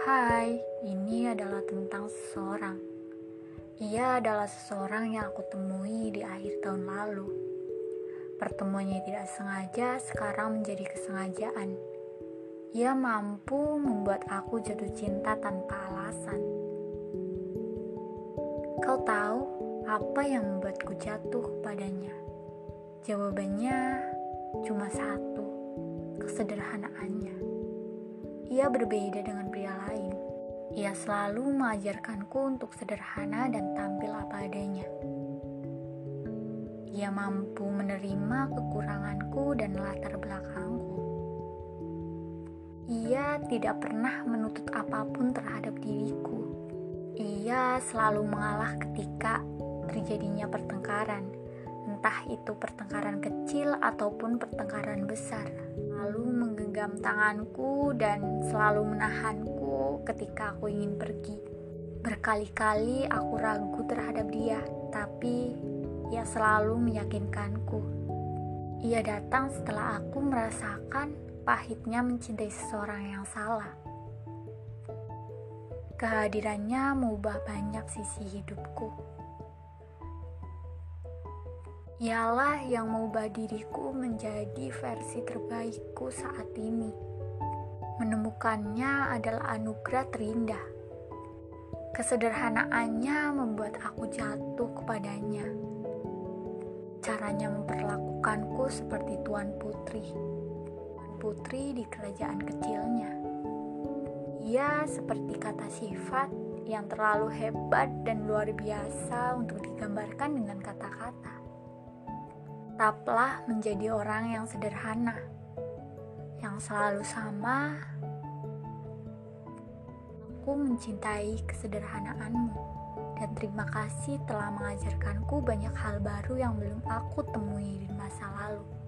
Hai, ini adalah tentang seseorang. Ia adalah seseorang yang aku temui di akhir tahun lalu. Pertemuannya tidak sengaja, sekarang menjadi kesengajaan. Ia mampu membuat aku jatuh cinta tanpa alasan. Kau tahu apa yang membuatku jatuh padanya? Jawabannya cuma satu, kesederhanaannya. Ia berbeda dengan pria lain. Ia selalu mengajarkanku untuk sederhana dan tampil apa adanya. Ia mampu menerima kekuranganku dan latar belakangku. Ia tidak pernah menuntut apa pun terhadap diriku. Ia selalu mengalah ketika terjadinya pertengkaran, entah itu pertengkaran kecil ataupun pertengkaran besar selalu menggenggam tanganku dan selalu menahanku ketika aku ingin pergi. Berkali-kali aku ragu terhadap dia, tapi ia selalu meyakinkanku. Ia datang setelah aku merasakan pahitnya mencintai seseorang yang salah. Kehadirannya mengubah banyak sisi hidupku. Ialah yang mengubah diriku menjadi versi terbaikku saat ini. Menemukannya adalah anugerah terindah. Kesederhanaannya membuat aku jatuh kepadanya. Caranya memperlakukanku seperti tuan putri. Tuan putri di kerajaan kecilnya. Ia seperti kata sifat yang terlalu hebat dan luar biasa untuk digambarkan dengan kata-kata tetaplah menjadi orang yang sederhana, yang selalu sama. Aku mencintai kesederhanaanmu, dan terima kasih telah mengajarkanku banyak hal baru yang belum aku temui di masa lalu.